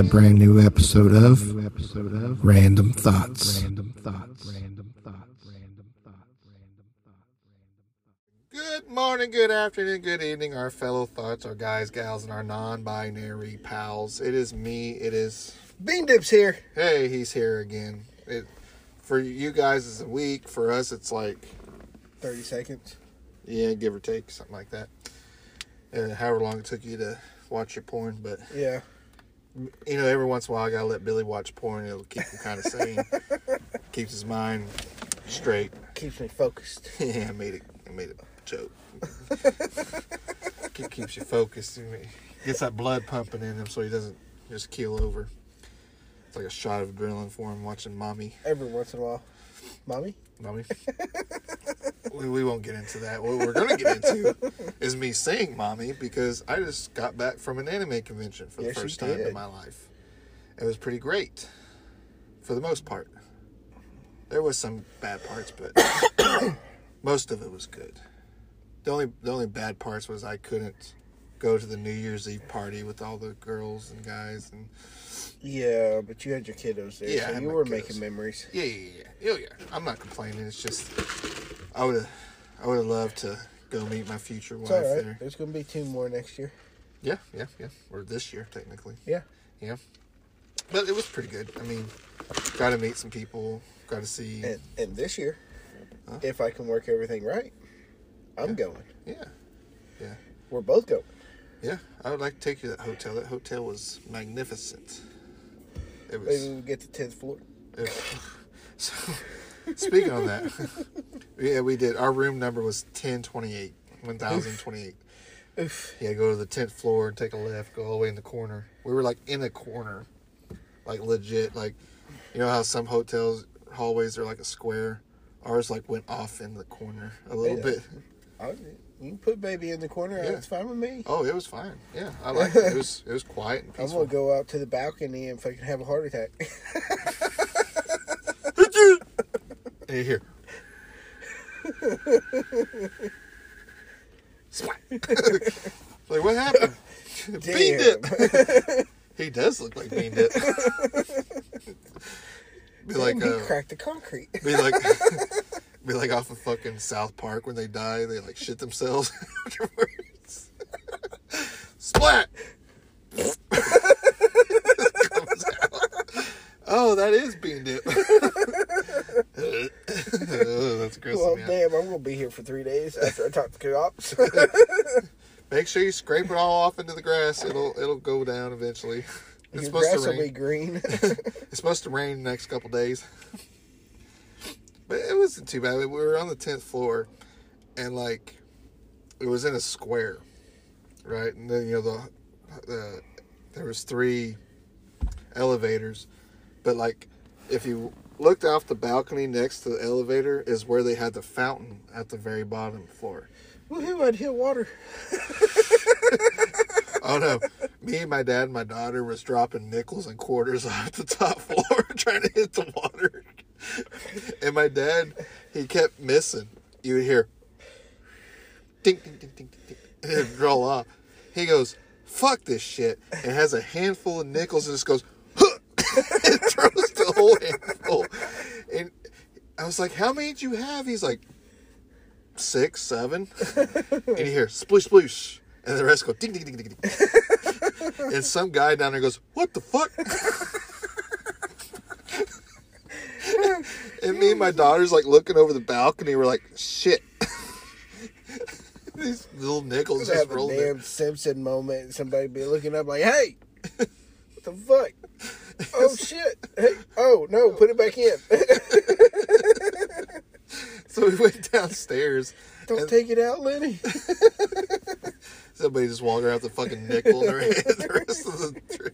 a brand new episode of Random Thoughts. Good morning, good afternoon, good evening, our fellow thoughts, our guys, gals, and our non binary pals. It is me, it is. Bean Dip's here. Hey, he's here again. It, for you guys, it's a week. For us, it's like, 30 seconds. yeah, give or take, something like that. Uh, however long it took you to watch your porn. But, Yeah. You know, every once in a while, I gotta let Billy watch porn. It'll keep him kind of sane, keeps his mind straight. Keeps me focused. yeah, I made it. I made it a joke. Keep, keeps you focused. and Gets that blood pumping in him so he doesn't just keel over. It's like a shot of adrenaline for him watching mommy. Every once in a while. Mommy? Mommy. we, we won't get into that. What we're going to get into is me saying mommy because I just got back from an anime convention for the Yes, you first time in my life. It was pretty great for the most part. There was some bad parts, but most of it was good. The only the only bad parts was I couldn't go to the New Year's Eve party with all the girls and guys and Yeah, but you had your kiddos there, Yeah, so you were making memories. Yeah, yeah, yeah. Oh, yeah. I'm not complaining. It's just I would have, I would have loved to go meet my future wife It's all right. there. There's going to be two more next year. Yeah, yeah, yeah. Or this year, technically. Yeah. Yeah. But it was pretty good. I mean, got to meet some people. Got to see. And, and this year, Huh? if I can work everything right, I'm going. Yeah, yeah, We're both going. yeah. I would like to take you to that hotel. That hotel was magnificent. It Maybe we'll get to 10th floor. it so, speaking on that, yeah, we did. Our room number was ten twenty eight, one thousand twenty eight. Oof. Yeah, go to the tenth floor and take a left, go all the way in the corner. We were like in a corner, like legit. Like, you know how some hotels hallways are like a square. Ours like went off in the corner a little Yeah. bit. I, you can put baby in the corner. Yeah. That's fine with me. Oh, it was fine. Yeah, I liked it. It was it was quiet and I'm going to go out to the balcony and fucking have a heart attack. Hear. Splat. like what happened? Bean dip. he does look like bean dip. be like Damn, he uh, cracked the concrete. be like be like off of fucking South Park when they die, they like shit themselves afterwards. Splat. Oh, that is bean dip. oh, that's gross. Well, man. damn, I'm gonna be here for three days after I talk to the cops. Make sure you scrape it all off into the grass. It'll it'll go down eventually. It's Your supposed grass to will be green. It's supposed to rain the next couple days. Wasn't too bad. We were on the tenth floor, and like, it was in a square, right? And then you know the, the there was three elevators, but like, if you looked off the balcony next to the elevator is where they had the fountain at the very bottom floor. Woohoo! I'd hit water. Oh no! Me and my dad and my daughter was dropping nickels and quarters off the top floor trying to hit the water, and my dad he kept missing. You would hear ding ding ding ding ding, ding and roll off. He goes, "Fuck this shit!" and has a handful of nickels and just goes, huh, and throws the whole handful. And I was like, "How many did you have?" He's like, six, seven. and you hear sploosh sploosh. And the rest go ding ding ding ding ding. and some guy down there goes, What the fuck? and me and my daughter's like looking over the balcony, we're like, shit. These little nickels Just have a rolled damn in. Simpson moment. Somebody be looking up like, "Hey, what the fuck? Oh shit! Hey, oh no, put it back in. So we went downstairs. Don't take it out, Lenny." somebody just walking around with a fucking nickel in their hand the rest of the trip.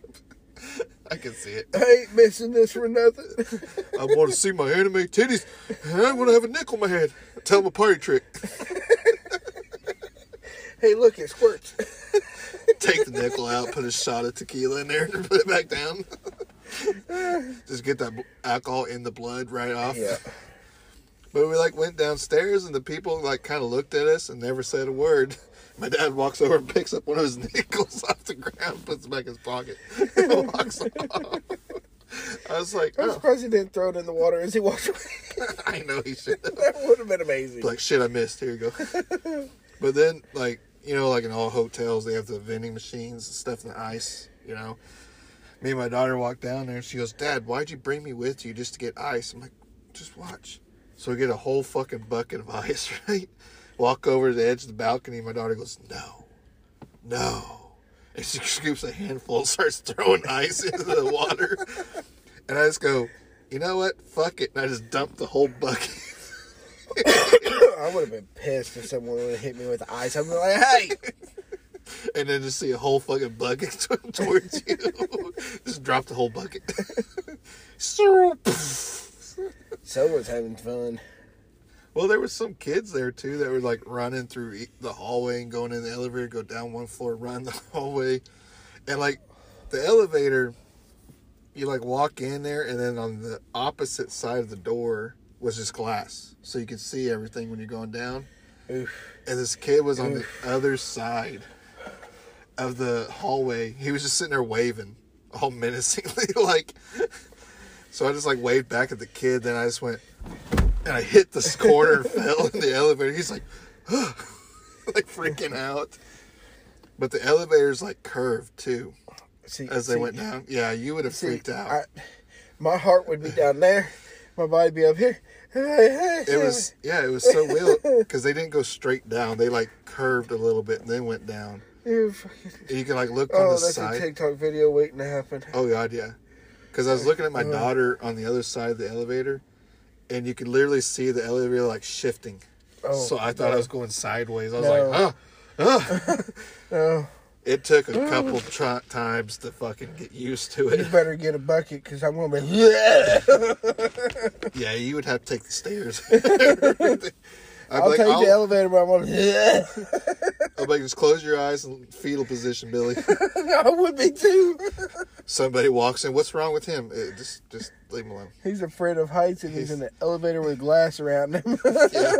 I can see it. I ain't missing this for nothing. I want to see my anime titties, and I want to have a nickel in my head. Tell them a party trick. hey, look, it squirts. Take the nickel out, put a shot of tequila in there, and put it back down. Just get that alcohol in the blood right off. Yeah. But we like went downstairs and the people like kind of looked at us and never said a word. My dad walks over and picks up one of his nickels off the ground, puts it back in his pocket, and walks off. I was like, I'm oh, surprised he didn't throw it in the water as he walked away. I know he should. that would have been amazing. like shit I missed. Here you go. but then like you know like in all hotels they have the vending machines and stuff in the ice. You know, me and my daughter walked down there and she goes, "Dad, why'd you bring me with you just to get ice?" I'm like, "Just watch." So we get a whole fucking bucket of ice, right? Walk over to the edge of the balcony. My daughter goes, "No, no," and she scoops a handful and starts throwing ice into the water. And I just go, "You know what? Fuck it!" And I just dump the whole bucket. I would have been pissed if someone would have hit me with ice. I'd be like, hey! and then just see a whole fucking bucket towards you. just drop the whole bucket. So, someone's having fun. Well, there was some kids there too that were like running through the hallway and going in the elevator, go down one floor, run the hallway, and like the elevator, you like walk in there, and then on the opposite side of the door was just glass, so you could see everything when you're going down. Oof. and this kid was on the other side of the hallway. He was just sitting there waving, all menacingly, like. So I just like waved back at the kid. Then I just went, and I hit this corner and fell in the elevator. He's like, like freaking out. But the elevator's like curved too See, as they see- went down. Yeah, you would have see, freaked out. I, my heart would be down there. My body be up here. it was yeah, it was so weird because they didn't go straight down. They like curved a little bit and then went down. You fucking- you can like look on Oh, the that's side. a TikTok video waiting to happen. Oh god, yeah. Because I was looking at my Uh. daughter on the other side of the elevator, and you could literally see the elevator like shifting. Oh, so I thought no. I was going sideways. I was No. like, oh, oh. No, It took a mm. couple tr- times to fucking get used to it. you better get a bucket because I'm gonna be. Yeah, you would have to take the stairs. I'd I'll like, take the I'll, elevator, but I'm gonna. Be like, just close your eyes and fetal position, Billy. I would be too. Somebody walks in. What's wrong with him? Eh, just, just leave him alone. He's afraid of heights and he's in the elevator with glass around him. Yeah.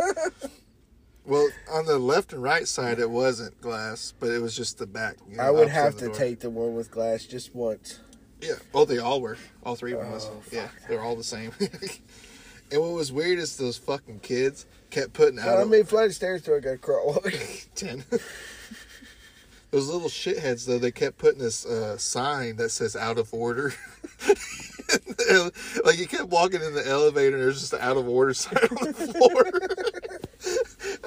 Well, on the left and right side, it wasn't glass, but it was just the back. you know, I would have to door. take the one with glass just once. Yeah. Oh, they all were. All three of them was. Oh, Yeah, they're all the same. and what was weird is those fucking kids kept putting out How many flight of stairs do I gotta crawl up? ten. those little shitheads though, they kept putting this uh, sign that says "out of order." like you kept walking in the elevator, and there's just an out of order sign on the floor.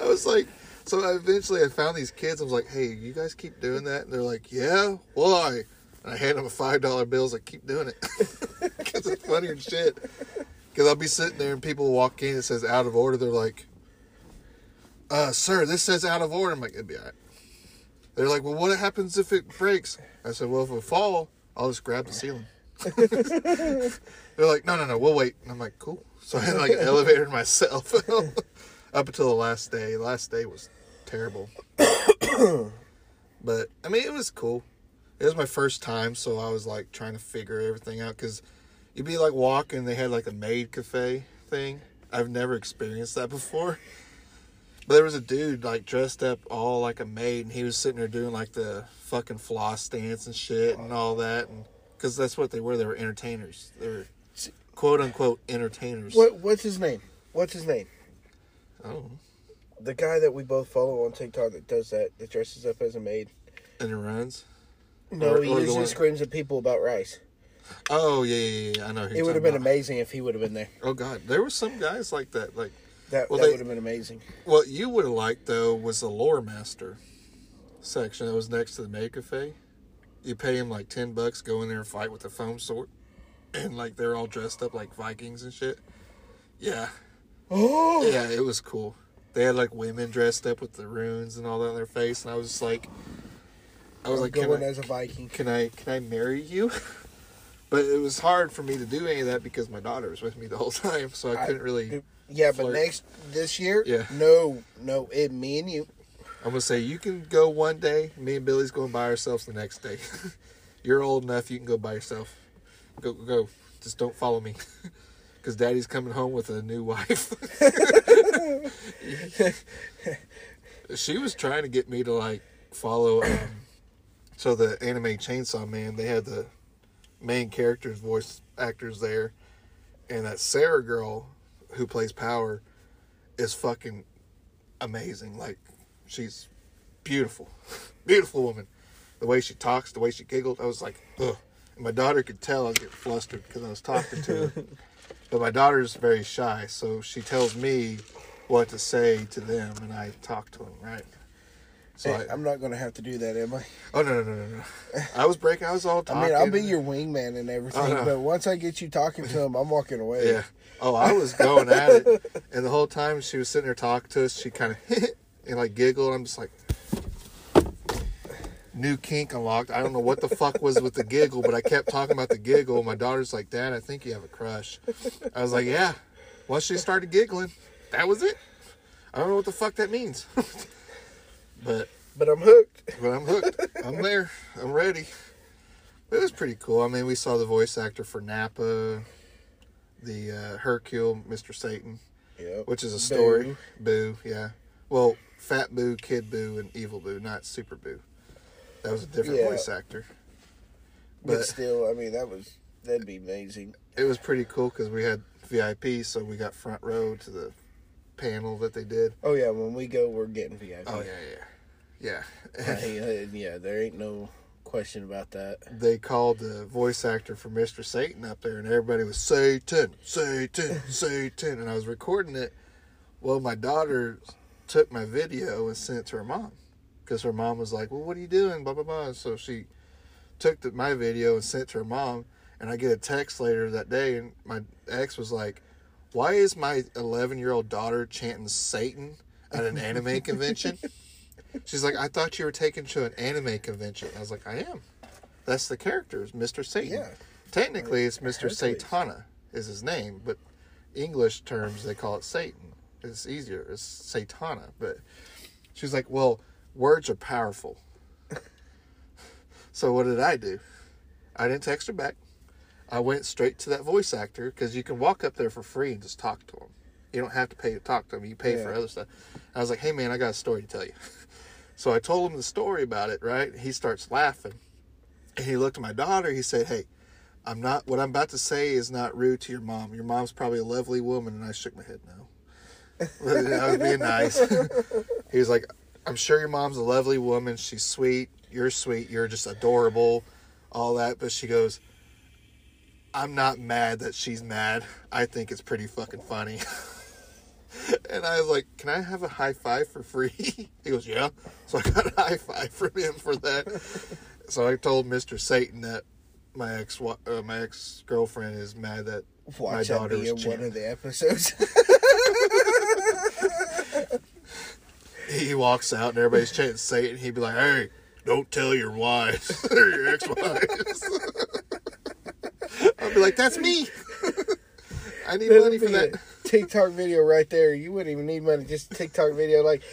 I was like, so I eventually I found these kids. I was like, hey, you guys keep doing that? And they're like, yeah, why? And I hand them a five dollar bill. I was like, keep doing it because it's funny and shit. Because I'll be sitting there and people walk in. It says out of order. They're like, uh, sir, this says out of order. I'm like, it'd be all right. They're like, well, what happens if it breaks? I said, well, if it fall, I'll just grab the ceiling. They're like, no, no, no, we'll wait. And I'm like, cool. So I had like an elevator myself up until the last day. The last day was terrible. but, I mean, it was cool. It was my first time, so I was like trying to figure everything out because you'd be like walking, they had like a maid cafe thing. I've never experienced that before. But there was a dude like dressed up all like a maid, and he was sitting there doing like the fucking floss dance and shit and all that, and because that's what they were. They were entertainers. They were quote unquote entertainers. What What's his name? What's his name? Oh, The guy that we both follow on TikTok that does that, that dresses up as a maid. and it runs. No, Or- he or usually one- screams at people about rice. Oh yeah, yeah, yeah. I know. Who It would have been about. amazing if he would have been there. Oh god, there were some guys like that. Like That, Well, that would have been amazing. what you would have liked though was the lore master section that was next to the maid cafe. You pay him like ten bucks, go in there and fight with a foam sword, and like they're all dressed up like Vikings and shit. Yeah, Oh, yeah, it was cool. They had like women dressed up with the runes and all that on their face, and I was just like, I was like, can going I, as a Viking. can I, can I marry you? But it was hard for me to do any of that because my daughter was with me the whole time, so I I- couldn't really. Yeah, but next this year, Yeah. no, no, it me and you. I'm gonna say you can go one day. Me and Billy's going by ourselves the next day. You're old enough; you can go by yourself. Go, go. Just don't follow me. Because daddy's coming home with a new wife. she was trying to get me to, like, follow. Um, so, the anime Chainsaw Man, they had the main characters, voice actors there. And that Sarah girl who plays Power is fucking amazing. Like, she's beautiful. beautiful woman. The way she talks, the way she giggled, I was like, ugh. And my daughter could tell I was getting flustered because I was talking to her. but my daughter's very shy, so she tells me what to say to them, and I talk to them, right? So Hey, I, I'm not gonna have to do that, am I? oh no no no no no! I was breaking. I was all talking. I mean, I'll be your wingman and everything, Oh, no. but once I get you talking to him, I'm walking away. Yeah. Oh, I was going at it, and the whole time she was sitting there talking to us, she kind of and like giggled. I'm just like, new kink unlocked. I don't know what the fuck was with the giggle, but I kept talking about the giggle. My daughter's like, Dad, I think you have a crush. I was like, Yeah. Once she started giggling, that was it. I don't know what the fuck that means, but But I'm hooked. but I'm hooked. I'm there. I'm ready. It was pretty cool. I mean, we saw the voice actor for Nappa, the uh, Hercule, Mr. Satan, Yep. which is a story. Buu. yeah. Well, Fat Buu, Kid Buu, and Evil Buu, not Super Buu. That was a different Yeah. voice actor. But, But still, I mean, that was that'd be amazing. it was pretty cool because we had VIP, so we got front row to the panel that they did. Oh yeah, when we go, we're getting VIP. Oh yeah, yeah, yeah. Hey, uh, yeah, there ain't no question about that. they called the voice actor for Mr. Satan up there, and everybody was Satan, Satan, Satan, and I was recording it. Well, my daughter took my video and sent it to her mom because her mom was like, "Well, what are you doing?" Blah blah blah. So she took the, my video and sent it to her mom, and I get a text later that day, and my ex was like, "Why is my 11 year old daughter chanting Satan at an anime convention?" She's like, I thought you were taken to an anime convention. I was like, I am. That's the character, is Mr. Satan. Yeah. Technically, it's Mr. Hercules. Satana is his name, but English terms they call it Satan. It's easier. It's Satana. But she's like, well, words are powerful. so what did I do? I didn't text her back. I went straight to that voice actor because you can walk up there for free and just talk to him. You don't have to pay to talk to him. You pay for other stuff. I was like, hey man, I got a story to tell you. So I told him the story about it, right? He starts laughing. And he looked at my daughter. He said, Hey, I'm not, what I'm about to say is not rude to your mom. Your mom's probably a lovely woman. And I shook my head, no. I was being nice. he was like, I'm sure your mom's a lovely woman. She's sweet. You're sweet. You're just adorable. All that. But she goes, I'm not mad that she's mad. I think it's pretty fucking funny. And I was like, "Can I have a high five for free?" He goes, "Yeah." So I got a high five from him for that. So I told Mister Satan that my ex uh, my ex girlfriend is mad that my Watch that daughter be was in one of the episodes. He walks out and everybody's chanting Satan. He'd be like, "Hey, don't tell your wives or your ex-wives." I'd be like, "That's me. I need money That'd for that." TikTok video right there. You wouldn't even need money. Just a TikTok video. Like,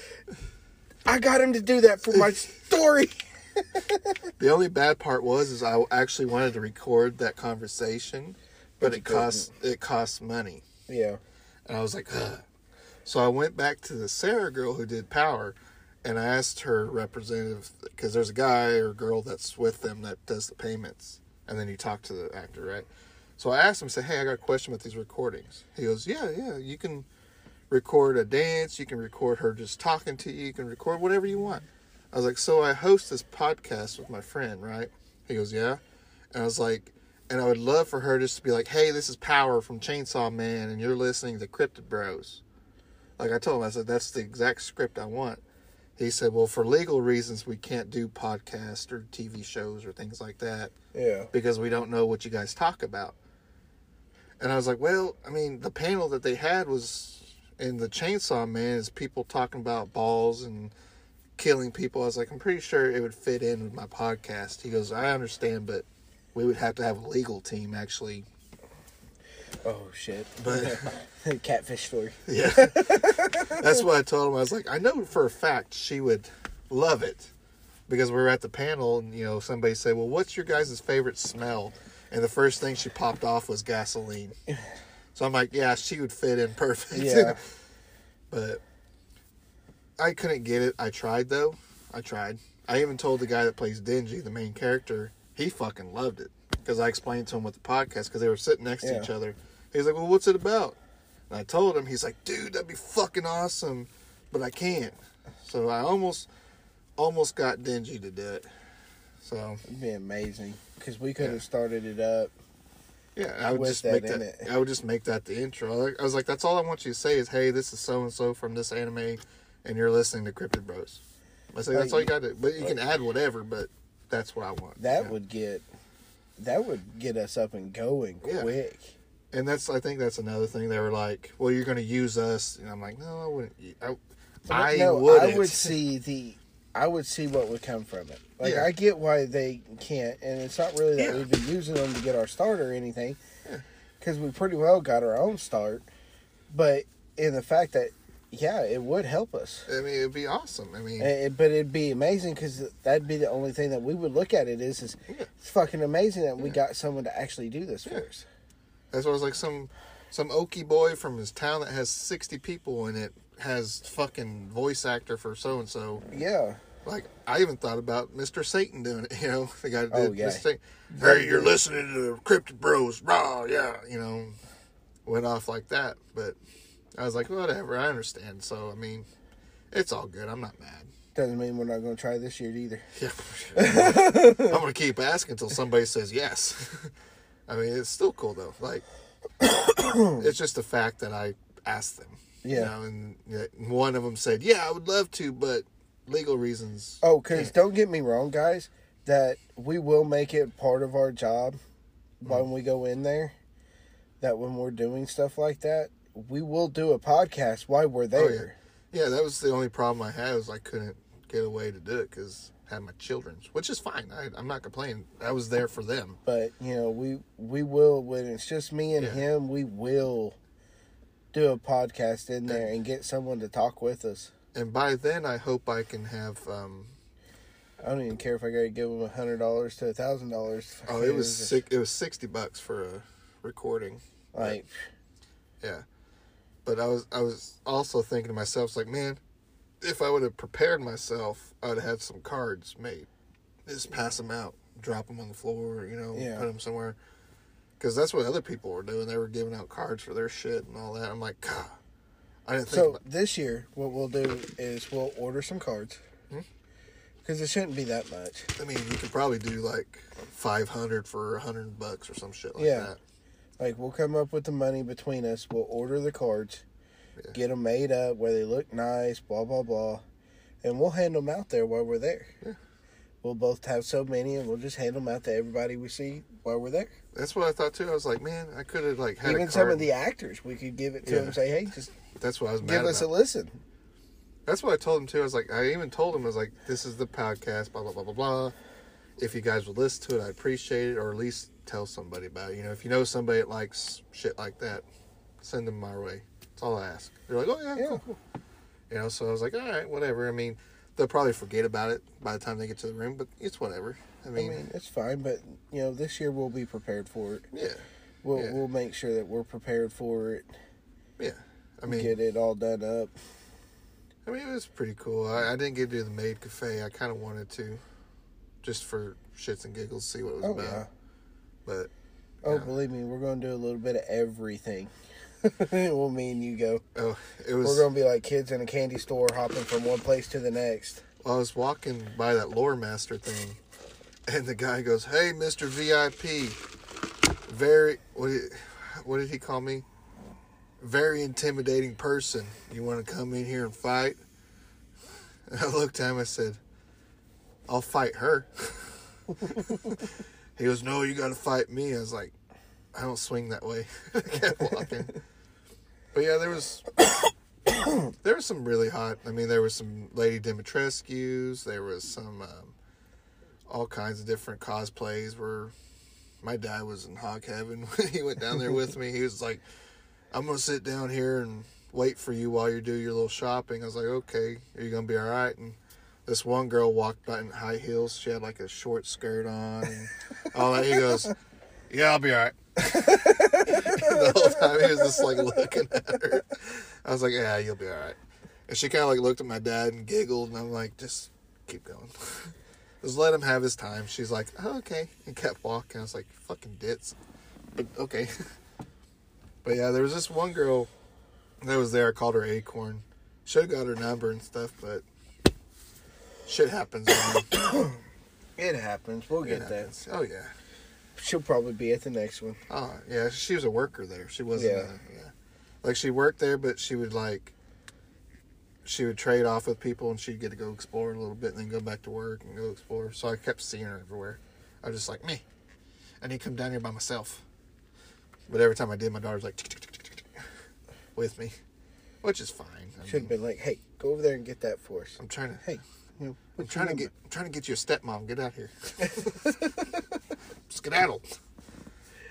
I got him to do that for my story. The only bad part was is I actually wanted to record that conversation, but But it costs it costs money, Yeah. and I was like, Ugh. so I went back to the Sarah girl who did Power, and I asked her representative because there's a guy or girl that's with them that does the payments, and then you talk to the actor, right? So I asked him, say, hey, I got a question about these recordings. He goes, yeah, yeah, you can record a dance, you can record her just talking to you, you can record whatever you want. I was like, so I host this podcast with my friend, right? He goes, yeah. And I was like, and I would love for her just to be like, hey, this is Power from Chainsaw Man, and you're listening to Cryptid Bros. Like I told him, I said, that's the exact script I want. He said, well, for legal reasons, we can't do podcasts or TV shows or things like that Yeah. because we don't know what you guys talk about. And I was like, well, I mean, the panel that they had was in the Chainsaw Man is people talking about balls and killing people. I was like, I'm pretty sure it would fit in with my podcast. He goes, I understand, but we would have to have a legal team actually. Oh shit. But Catfish story. yeah, that's what I told him. I was like, I know for a fact she would love it because we were at the panel and you know somebody said, well, what's your guys' favorite smell? And the first thing she popped off was gasoline. So I'm like, yeah, she would fit in perfect. Yeah. but I couldn't get it. I tried though. I tried. I even told the guy that plays Denji, the main character, he fucking loved it because I explained to him with the podcast because they were sitting next to each other. He's like, "Well, what's it about?" And I told him. He's like, "Dude, that'd be fucking awesome," but I can't. So I almost, almost got Denji to do it. So It'd be amazing because we could have Yeah. started it up. Yeah, I would just that make that. it. I would just make that the intro. I was like, that's all I want you to say is, "Hey, this is so and so from this anime, and you're listening to Cryptid Bros." I say that's all you got to. But you can add whatever. But that's what I want. That Yeah. would get that would get us up and going Yeah. quick. And that's. I think that's another thing. They were like, "Well, you're going to use us," and I'm like, "No, I wouldn't. I, I no, wouldn't." I would see the. I would see what would come from it. Like Yeah. I get why they can't, and it's not really that Yeah. we've been using them to get our start or anything, Yeah. because we pretty well got our own start. But in the fact that, yeah, it would help us. I mean, it'd be awesome. I mean, Eh, but it'd be amazing because that'd be the only thing that we would look at it is is Yeah. it's fucking amazing that we got someone to actually do this Yeah. for us. That's why I was like some some Okie boy from his town that has sixty people in it has fucking voice actor for so and so. Yeah, Like I even thought about Mr. Satan doing it. You know, the guy Oh, did yeah. Mr. Satan. Hey, you're listening to the Cryptid Bros. Raw, yeah. You know, went off like that. But I was like, whatever. I understand. So I mean, it's all good. I'm not mad. doesn't mean we're not going to try this year either. Yeah, I'm gonna keep asking until somebody says yes. I mean, it's still cool though. Like, it's just the fact that I asked them. You Yeah. know, and one of them said, "Yeah, I would love to, but legal reasons." Oh, because don't get me wrong, guys, that we will make it part of our job mm. when we go in there. That when we're doing stuff like that, we will do a podcast while we're Oh, there. Yeah, that was the only problem I had was I couldn't get away to do it because I had my children's, which is fine. I, I'm not complaining. I was there for them. But you know, we we will when it's just me and Yeah. him, we will do a podcast in there and get someone to talk with us. And by then, I hope I can have. Um, I don't even care if I got to give them a hundred dollars to a thousand dollars. oh, it was six, it was sixty bucks for a recording. like Yeah. But I was I was also thinking to myself, like, man, if I would have prepared myself, I would have had some cards made. Just pass them out, drop them on the floor, you know, Yeah. put them somewhere. Because that's what other people were doing. They were giving out cards for their shit and all that. I'm like, God, I didn't think. So about, this year, what we'll do is we'll order some cards Hmm? because it shouldn't be that much. I mean, you could probably do like 500 for a 100 bucks or some shit like Yeah. that. Like we'll come up with the money between us. We'll order the cards, Yeah. get them made up where they look nice, blah blah blah, and we'll hand them out there while we're there. We'll both have so many, and we'll just hand them out to everybody we see while we're there. That's what I thought too. I was like, man, I could have like had a Even some of the actors, we could give it to Yeah. them. Say, hey, just That's what I was give us a listen. That's what I told him too. I was like, I even told him, I was like, this is the podcast, blah blah blah blah blah. If you guys would listen to it, I'd appreciate it, or at least tell somebody about it. You know, if you know somebody that likes shit like that, send them my way. That's all I ask. They're like, oh yeah, Yeah. cool, cool. You know, so I was like, all right, whatever. I mean, they'll probably forget about it by the time they get to the room, but it's whatever. I I mean, mean, it's fine, but you know, this year we'll be prepared for it. yeah, We'll Yeah. we'll make sure that we're prepared for it. yeah. I mean, get it all done up. I mean, it was pretty cool. I, I didn't get to do the maid cafe. I kind of wanted to, just for shits and giggles, see what it was Oh about. yeah. But Oh, Yeah. believe me, we're gonna do a little bit of everything. well, me and you go. oh, it was. We're gonna be like kids in a candy store, hopping from one place to the next. Well, I was walking by that lore master thing, and the guy goes, "Hey, Mister VIP, very what? Did, what did he call me? Very intimidating person. You want to come in here and fight?" And I looked at him. I said, "I'll fight her." he goes, "No, you got to fight me." I was like, "I don't swing that way." I kept walking. But yeah, there was there was some really hot. I mean, there was some Lady Dimitrescu's. There was some um, all kinds of different cosplays. Where my dad was in hog heaven when he went down there with me. He was like, "I'm gonna sit down here and wait for you while you do your little shopping." I was like, "Okay, are you gonna be all right?" And this one girl walked by in high heels. She had like a short skirt on and all that. He goes, Yeah, I'll be all right. the whole time he was just like looking at her. I was like, yeah, you'll be all right. And she kind of like looked at my dad and giggled, and I'm like, just keep going. just let him have his time. She's like, oh, okay, and kept walking. I was like, fucking ditz, but okay. but yeah, there was this one girl that was there. I called her Acorn. Should have got her number and stuff, but shit happens. It happens. We'll It get that. Oh yeah. She'll probably be at the next one. Oh yeah, she was a worker there. She wasn't. Yeah. A, yeah. Like she worked there, but she would like. She would trade off with people, and she'd get to go explore a little bit, and then go back to work and go explore. So I kept seeing her everywhere. I was just like me. I need to come down here by myself. But every time I did, my daughter's like "Tick, tick, tick, tick, tick," with me, which is fine. I Should have been like, hey, go over there and get that for us. I'm trying to. Hey, you know, I'm trying to get. I'm trying to get you a stepmom. Get out here. Skedaddle.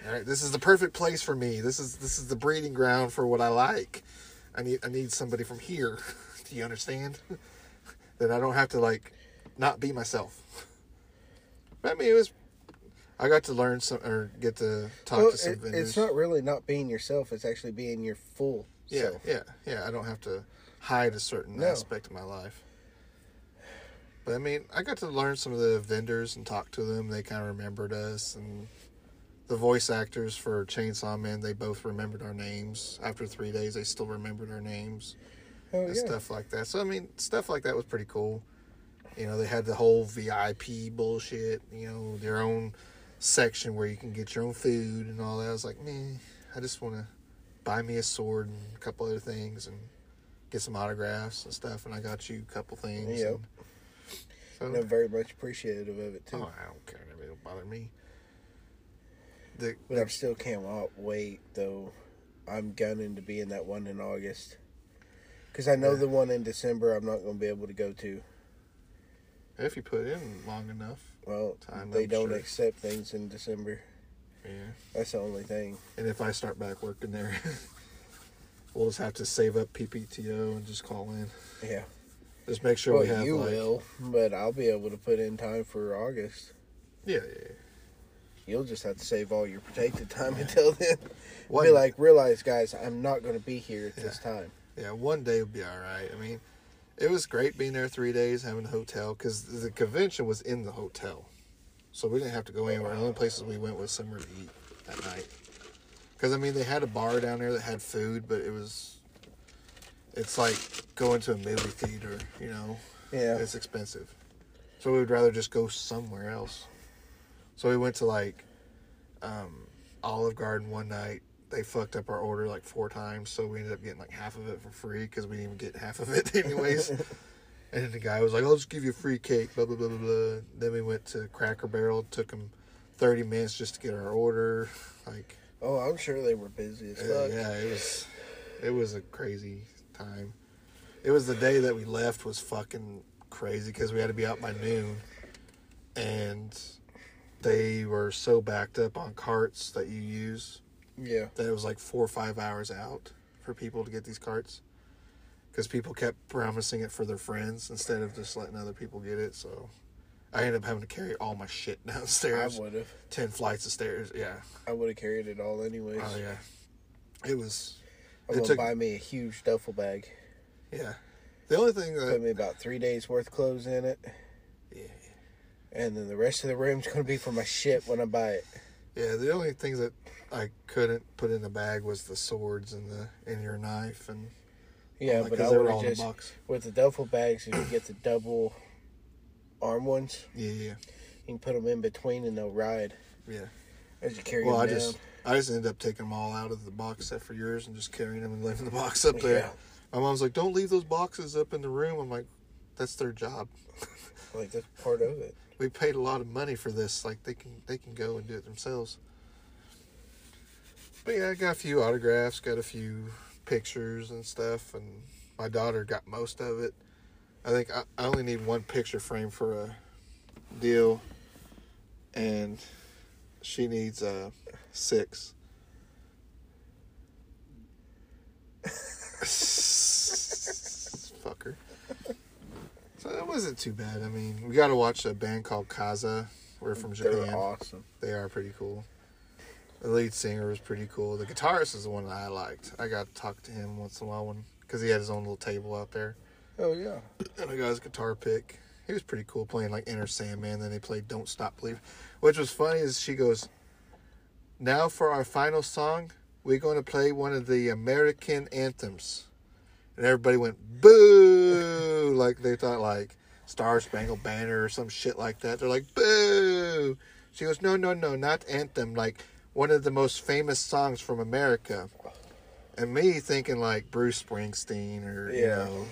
All right, this is the perfect place for me. This is this is the breeding ground for what I like. I need I need somebody from here. Do you understand? that I don't have to like not be myself. But, I mean, it was. I got to learn some or get to talk Well, to some it- vendors. it's not really not being yourself. It's actually being your full Yeah, self. yeah, yeah. I don't have to hide a certain No. aspect of my life. But I mean, I got to learn some of the vendors and talk to them. They kind of remembered us, and the voice actors for Chainsaw Man. They both remembered our names. After three days, they still remembered our names Oh, and yeah. stuff like that. So I mean, stuff like that was pretty cool. You know, they had the whole VIP bullshit. You know, their own section where you can get your own food and all that. I was like, man, I just want to buy me a sword and a couple other things and get some autographs and stuff. And I got you a couple things. Yep. and- so, And I'm very much appreciative of it too. oh, I don't care. It don't bother me. The, But I still can't wait though. I'm gunning to be in that one in August. Because I know Yeah. the one in December I'm not going to be able to go to. if you put in long enough, Well, Time, they I'm don't sure. accept things in December. yeah. That's the only thing. And if I start back working there, we'll just have to save up PPTO and just call in. Yeah. Just make sure well, we have you like, will, but I'll be able to put in time for August. Yeah, yeah. You'll just have to save all your protected time until then. One, Be like, realize, guys, I'm not going to be here at this time. yeah, one day would be all right. I mean, it was great being there three days, having a hotel because the convention was in the hotel, so we didn't have to go anywhere. The only places we went was somewhere to eat that night. Because I mean, they had a bar down there that had food, but it was. It's like going to a movie theater, you know. Yeah. It's expensive. So we would rather just go somewhere else. So we went to like um, Olive Garden one night. They fucked up our order like four times, so we ended up getting like half of it for free because we didn't even get half of it anyways. and then the guy was like, "I'll just give you a free cake." Blah blah blah blah blah. Then we went to Cracker Barrel. It took them thirty minutes just to get our order. Like, Oh, I'm sure they were busy as uh, yeah, it was it was a crazy time. It was the day that we left was fucking crazy because we had to be out by noon, and they were so backed up on carts that you use Yeah. that it was like four or five hours out for people to get these carts because people kept promising it for their friends instead of just letting other people get it. So I ended up having to carry all my shit downstairs. I would have. ten flights of stairs. Yeah, I would have carried it all anyways. oh yeah, it was. I'm it gonna took- buy me a huge duffel bag. Yeah, the only thing that Put me about three days worth of clothes in it, yeah, and then the rest of the room's gonna be for my shit when I buy it. yeah, the only things that I couldn't put in the bag was the swords and the and your knife and Yeah, that, I would in the just with the duffel bags. You get the double arm ones, Yeah, yeah, you can put them in between and they'll ride yeah. as you carry Well, them I down. just I just ended up taking them all out of the box except for yours and just carrying them and leaving the box up there. Yeah. My mom's like, "Don't leave those boxes up in the room." I'm like, "That's their job. like that's part of it. We paid a lot of money for this. Like they can they can go and do it themselves." But yeah, I got a few autographs, got a few pictures and stuff, and my daughter got most of it. I think I, I only need one picture frame for a deal, and she needs uh, six. Fucker. So it wasn't too bad. I mean, we got to watch a band called Kaza. We're from They're Japan. awesome. They are pretty cool. The lead singer was pretty cool. The guitarist is the one that I liked. I got to talk to him once in a while because he had his own little table out there. Oh yeah. And I got his guitar pick. He was pretty cool playing like Enter Sandman. Then they played Don't Stop Believing. Which was funny is she goes, Now for our final song, we're going to play one of the American anthems. And everybody went, Boo! like they thought like Star Spangled Banner or some shit like that. They're like, Boo! She goes, No, no, no, not anthem. Like one of the most famous songs from America. And me thinking like Bruce Springsteen or, you know,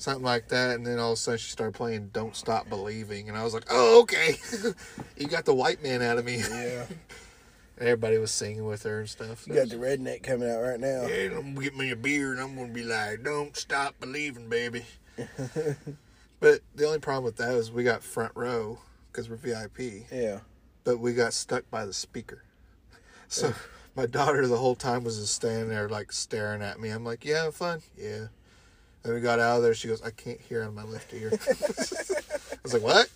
something like that. And then all of a sudden she started playing Don't Stop Believing. And I was like, oh, okay. you got the white man out of me. Yeah. Everybody was singing with her and stuff. You got the redneck coming out right now. Yeah, I'm gonna get me a beer and I'm gonna be like, "Don't stop believing, baby." but the only problem with that is we got front row because we're VIP, Yeah. but we got stuck by the speaker. So my daughter the whole time was just standing there like staring at me. I'm like, "Yeah, having fun, yeah." Then we got out of there. She goes, "I can't hear out of my left ear." I was like, "What?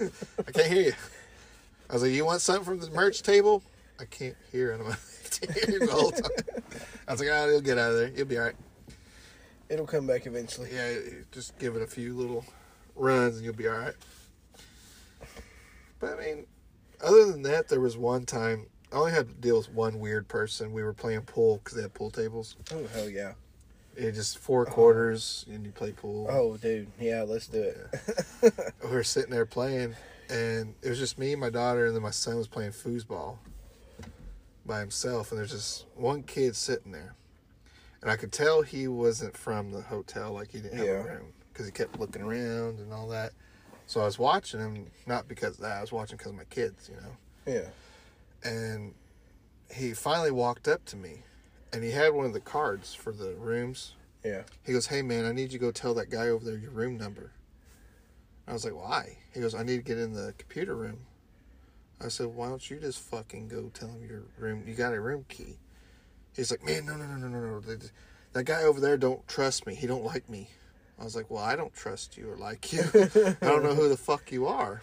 I can't hear you." I was like, "You want something from the merch table?" I can't hear out of my left ear the whole time. I was like, Oh, you'll get out of there. You'll be all right." It'll come back eventually. Yeah, just give it a few little runs and you'll be all right. But I mean, other than that, there was one time I only had to deal with one weird person. We were playing pool because they had pool tables. Oh hell yeah. It just four uh-huh. quarters and you play pool. Oh dude, yeah, let's do it. We were sitting there playing, and it was just me, and my daughter, and then my son was playing foosball by himself. And there's just one kid sitting there, and I could tell he wasn't from the hotel, like he didn't have Yeah. a room because he kept looking around and all that. So I was watching him, not because of that. I was watching because of my kids, you know. yeah. And he finally walked up to me, and he had one of the cards for the rooms. Yeah. He goes, "Hey man, I need you to go tell that guy over there your room number." I was like, "Why?" He goes, "I need to get in the computer room." I said, "Why don't you just fucking go tell him your room? You got a room key." He's like, "Man, no, no, no, no, no, no. That- guy over there don't trust me. He don't like me." I was like, "Well, I don't trust you or like you. I don't know who the fuck you are."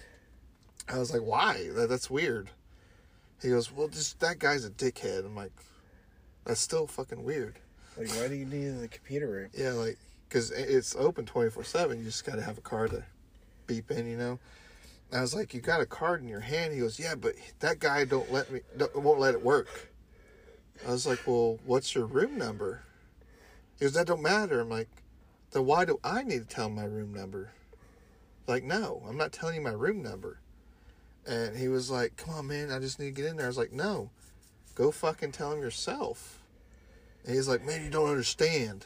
I was like, "Why? That, that's weird." He goes, "Well, just that guy's a dickhead." I'm like, "That's still fucking weird." Like, why do you need it in the computer room? Yeah, like because it's open twenty four seven. You just got to have a card to beep in, you know. I was like, "You got a card in your hand?" He goes, "Yeah, but that guy don't let me, don't, won't let it work." I was like, "Well, what's your room number?" He goes, "That don't matter." I'm like, "Then why do I need to tell him my room number?" Like, no, I'm not telling you my room number. And he was like, "Come on, man, I just need to get in there." I was like, "No, go fucking tell him yourself." And he's like, "Man, you don't understand."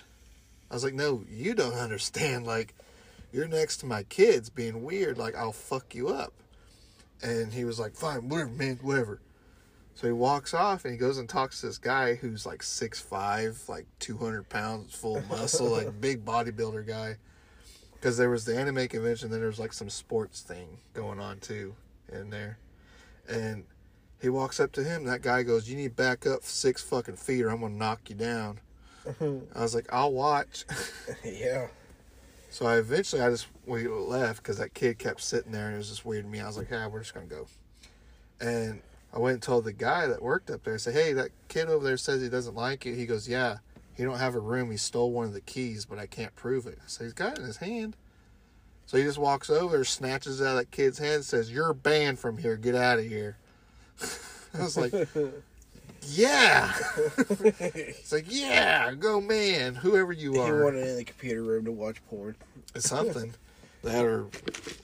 I was like, "No, you don't understand. Like, you're next to my kids being weird. Like, I'll fuck you up." And he was like, "Fine, whatever, man, whatever." So he walks off and he goes and talks to this guy who's like six five, like two hundred pounds, full of muscle, like big bodybuilder guy. Because there was the anime convention, then there was like some sports thing going on too in there, and he walks up to him. That guy goes, "You need to back up six fucking feet, or I'm gonna knock you down." I was like, "I'll watch." yeah. So I eventually I just we left because that kid kept sitting there and it was just weird to me. I was like, "Yeah, we're just gonna go." And I went and told the guy that worked up there. I said, "Hey, that kid over there says he doesn't like you." He goes, "Yeah, he don't have a room. He stole one of the keys, but I can't prove it." I said, "He's got it in his hand." So he just walks over, snatches it out of that kid's hand, says, "You're banned from here. Get out of here." I was like, "Yeah." it's like, "Yeah, go man, whoever you are. He are." wanted in the computer room to watch porn. It's something. that or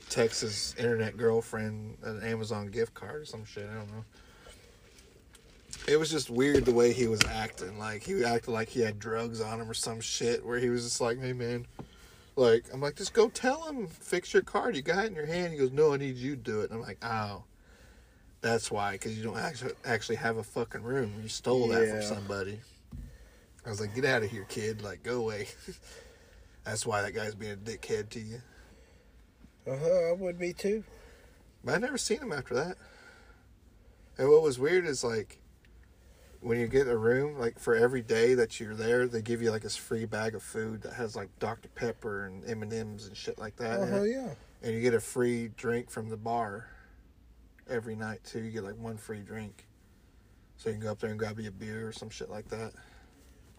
Texas internet girlfriend an Amazon gift card or some shit. I don't know. It was just weird the way he was acting. Like he acted like he had drugs on him or some shit. Where he was just like, "Hey man," like I'm like, "Just go tell him, fix your card. You got it in your hand." He goes, "No, I need you to do it." And I'm like, "Oh, that's why, because you don't actually actually have a fucking room. You stole that from somebody." I was like, "Get out of here, kid! Like, go away." That's why that guy's being a dickhead to you. Uh huh. I would be too. But I never seen him after that. And what was weird is like when you get a room, like for every day that you're there, they give you like this free bag of food that has like Dr Pepper and M and M's and shit like that. Oh hell yeah. And you get a free drink from the bar every night too. You get like one free drink. So you can go up there and grab you a beer or some shit like that.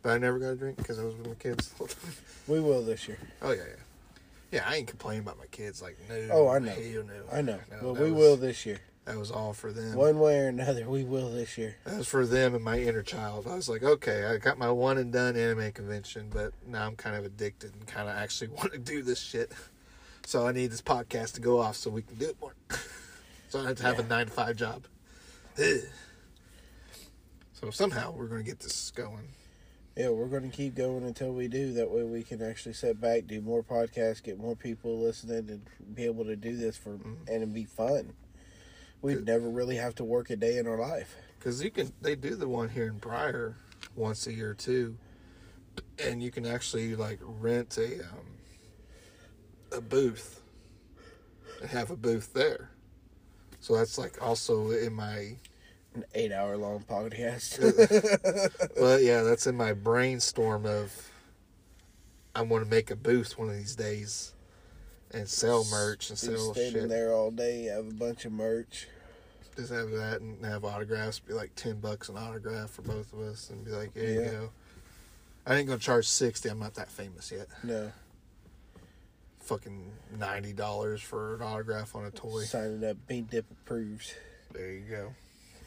But I never got a drink because I was with my kids the whole time. We will this year. Oh yeah, yeah. Yeah, I ain't complaining about my kids. Like no. Oh, I know. hell no. I know. No, but we was- will this year. That was all for them. One way or another, we will this year. That was for them and my inner child. I was like, okay, I got my one and done anime convention, but now I'm kind of addicted and kind of actually want to do this shit. So I need this podcast to go off so we can do it more. so I have to have a nine to five job. Ugh. So somehow we're going to get this going. Yeah, we're going to keep going until we do. That way we can actually sit back, do more podcasts, get more people listening, and be able to do this for and it'd be fun. We'd never really have to work a day in our life. Because you can, they do the one here in Pryor once a year too, and you can actually like rent a um, a booth and have a booth there. So that's like also in my, An eight hour long podcast. well, yeah, that's in my brainstorm of I want to make a booth one of these days and sell merch and Just sell standing shit. there all day, have a bunch of merch. Just have that and have autographs. Be like ten bucks an autograph for both of us, and be like, here you go. I ain't gonna charge sixty. I'm not that famous yet. No, Fucking ninety dollars for an autograph on a toy. signing up. Bean Dip approves. There you go.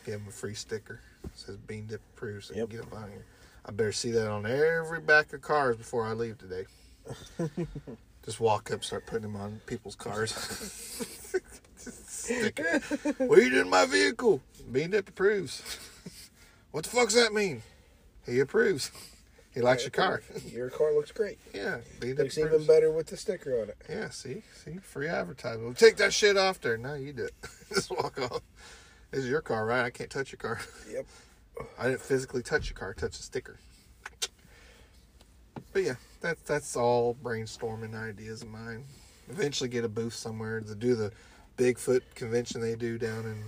Give him a free sticker. It says Bean Dip approves. so Yep. get it on here. I better see that on every back of cars before I leave today. Just walk up, start putting them on people's cars. Sticker. What are you doing in my vehicle? Bean Dip approves. What the fuck's that mean? He approves. He likes your car. Your car looks great. Yeah, Looks even better with the sticker on it. Yeah, see, see, free advertising. Well, take that shit off there. No, you do it. Just walk off. This is your car, right? I can't touch your car. Yep. I didn't physically touch your car. Touch the sticker. But yeah, that's that's all brainstorming ideas of mine. Eventually, get a booth somewhere to do the Bigfoot convention they do down in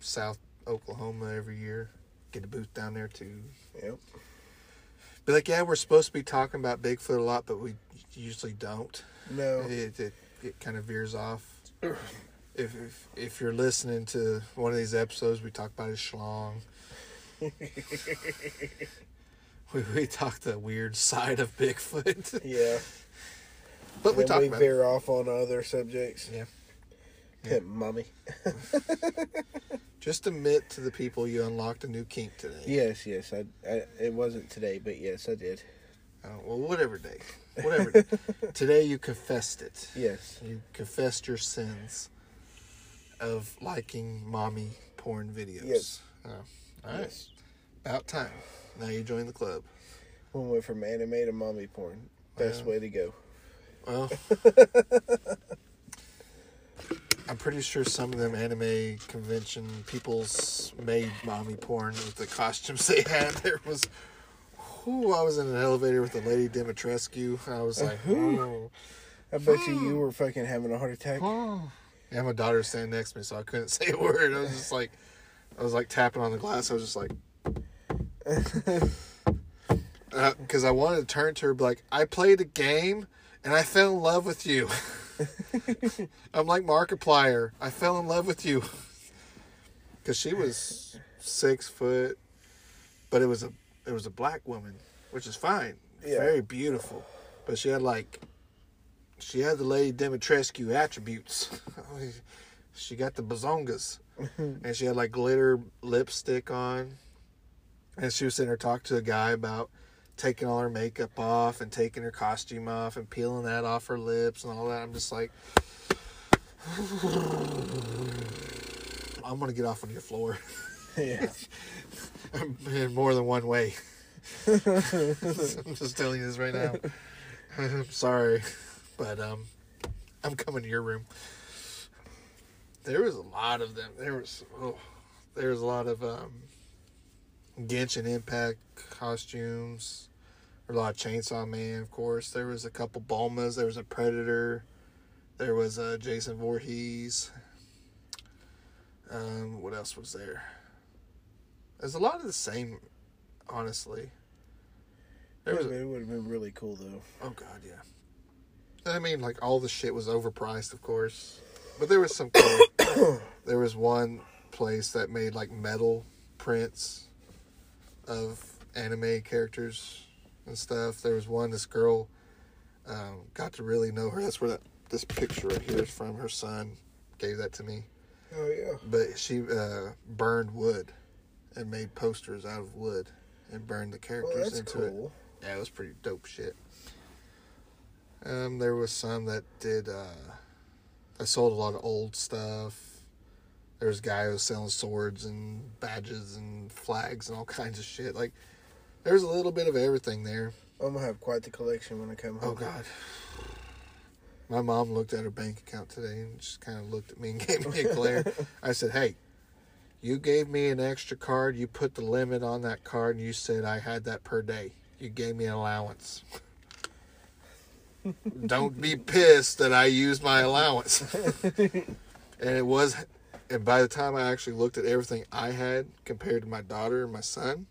South Oklahoma every year. Get a booth down there too. Yep. Be like, yeah, we're supposed to be talking about Bigfoot a lot, but we usually don't. No. It, it, it kind of veers off. If, if if you're listening to one of these episodes, we talk about his schlong. we, we talk the weird side of Bigfoot, Yeah. but we talk we veer off on other subjects. Yeah. Pimp mommy. just admit to the people you unlocked a new kink today. Yes, yes. I, I it wasn't today, but yes, I did. Oh, well, whatever day, whatever. day. today you confessed it. Yes. You confessed your sins of liking mommy porn videos. Yes. Oh, all right. Yes. About time. Now you join the club. We went from anime to mommy porn. Best way to go. Well, I'm pretty sure some of them anime convention people's made mommy porn with the costumes they had. There was, whoo, I was in an elevator with the lady Dimitrescu. I was like, oh. I bet you hmm. you were fucking having a heart attack. Hmm. Yeah, my daughter was standing next to me, so I couldn't say a word. I was just like, I was like tapping on the glass. I was just like, uh, because I wanted to turn to her, be like, I played a game and I fell in love with you. I'm like Markiplier. I fell in love with you because she was six foot, but it was a it was a black woman, which is fine, Yeah. very beautiful, but she had like she had the lady Dimitrescu attributes. she got the bazongas, and she had like glitter lipstick on, and she was sitting there talking to a guy about taking all her makeup off and taking her costume off and peeling that off her lips and all that. I'm just like, I'm gonna get off on your floor yeah. in more than one way. I'm just telling you this right now. I'm sorry, but um, I'm coming to your room. There was a lot of them. There was oh, there was a lot of um, Genshin Impact costumes. A lot of Chainsaw Man, of course. There was a couple Bulmas. There was a Predator. There was a Jason Voorhees. Um, what else was there? There's a lot of the same, honestly. There was, it would have been really cool though. oh god, yeah. I mean, like all the shit was overpriced, of course, but there was some. Cool, there was one place that made like metal prints of anime characters and stuff. There was one, this girl, um, got to really know her. That's where that this picture right here is from. Her son gave that to me. Oh yeah. But she uh, burned wood and made posters out of wood and burned the Well, characters that's into it. Yeah, it was pretty dope shit. Um, there was some that did. Uh, I sold a lot of old stuff. There was a guy who was selling swords and badges and flags and all kinds of shit. Like, there's a little bit of everything there. I'm gonna have quite the collection when I come oh, home. Oh. God. My mom looked at her bank account today and just kind of looked at me and gave me a glare. I said, "Hey, you gave me an extra card. You put the limit on that card, and you said I had that per day. You gave me an allowance. Don't be pissed that I used my allowance." and it was, and by the time I actually looked at everything I had compared to my daughter and my son,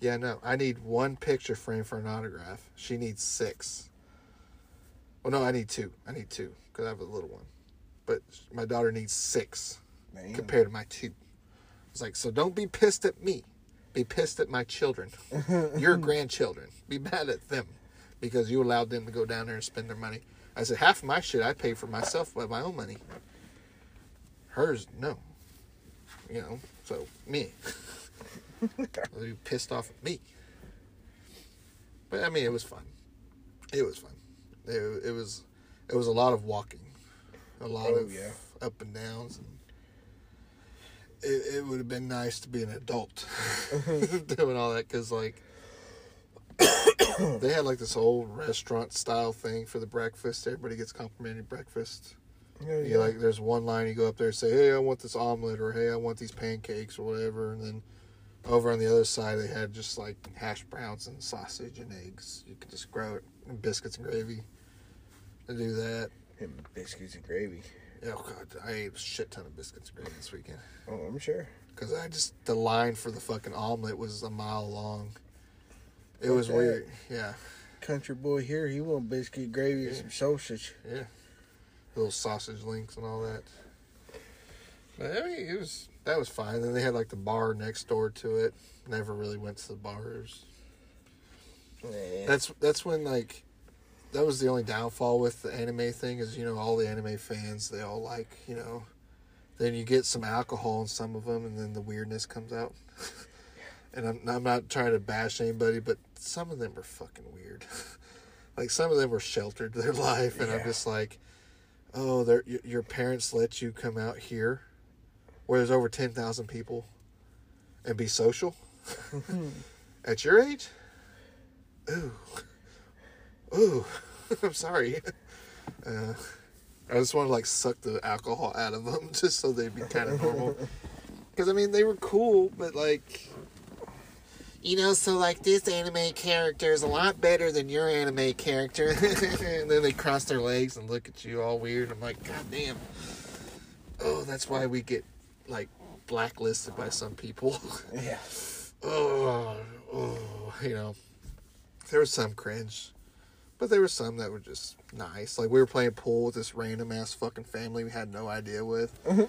yeah, no, I need one picture frame for an autograph. She needs six. Well, no, I need two. I need two because I have a little one. But my daughter needs six Man. compared to my two. It's like, so don't be pissed at me. Be pissed at my children, your grandchildren. Be mad at them because you allowed them to go down there and spend their money. I said, half of my shit I pay for myself with my own money. Hers, no. You know, so me. you pissed off at me. But I mean, it was fun. It was fun. It, it was, it was a lot of walking, a lot Oh, of yeah. up and downs, and it, it would have been nice to be an adult doing all that because like they had like this old restaurant style thing for the breakfast. Everybody gets complimentary breakfast. Oh, You like, there's one line you go up there and say, "Hey, I want this omelet," or "Hey, I want these pancakes," or whatever, and then over on the other side they had just like hash browns and sausage and eggs. You could just grow it and biscuits and gravy. To do that, And biscuits and gravy. oh god, I ate a shit ton of biscuits and gravy this weekend Oh, I'm sure. because I just the line for the fucking omelet was a mile long. It was that. weird, yeah, Country boy here, he want biscuit gravy and some sausage. yeah, little sausage links and all that. But I mean, it was that was fine. Then they had like the bar next door to it. Never really went to the bars. Yeah. That's that's when like that was the only downfall with the anime thing is you know all the anime fans they all like you know then you get some alcohol in some of them and then the weirdness comes out. and I'm I'm not trying to bash anybody, but some of them are fucking weird. like some of them were sheltered their life, and I'm just like, oh, your, your parents let you come out here where there's over ten thousand people and be social at your age. Ooh, ooh, I'm sorry. Uh, I just want to like suck the alcohol out of them just so they'd be kind of normal. Because I mean, they were cool, but like, you know, so like this anime character is a lot better than your anime character. and then they cross their legs and look at you all weird. I'm like, God damn. Oh, that's why we get like blacklisted by some people. yeah. oh, oh, you know, there was some cringe, but there was some that were just nice. Like we were playing pool with this random ass fucking family we had no idea with, mm-hmm.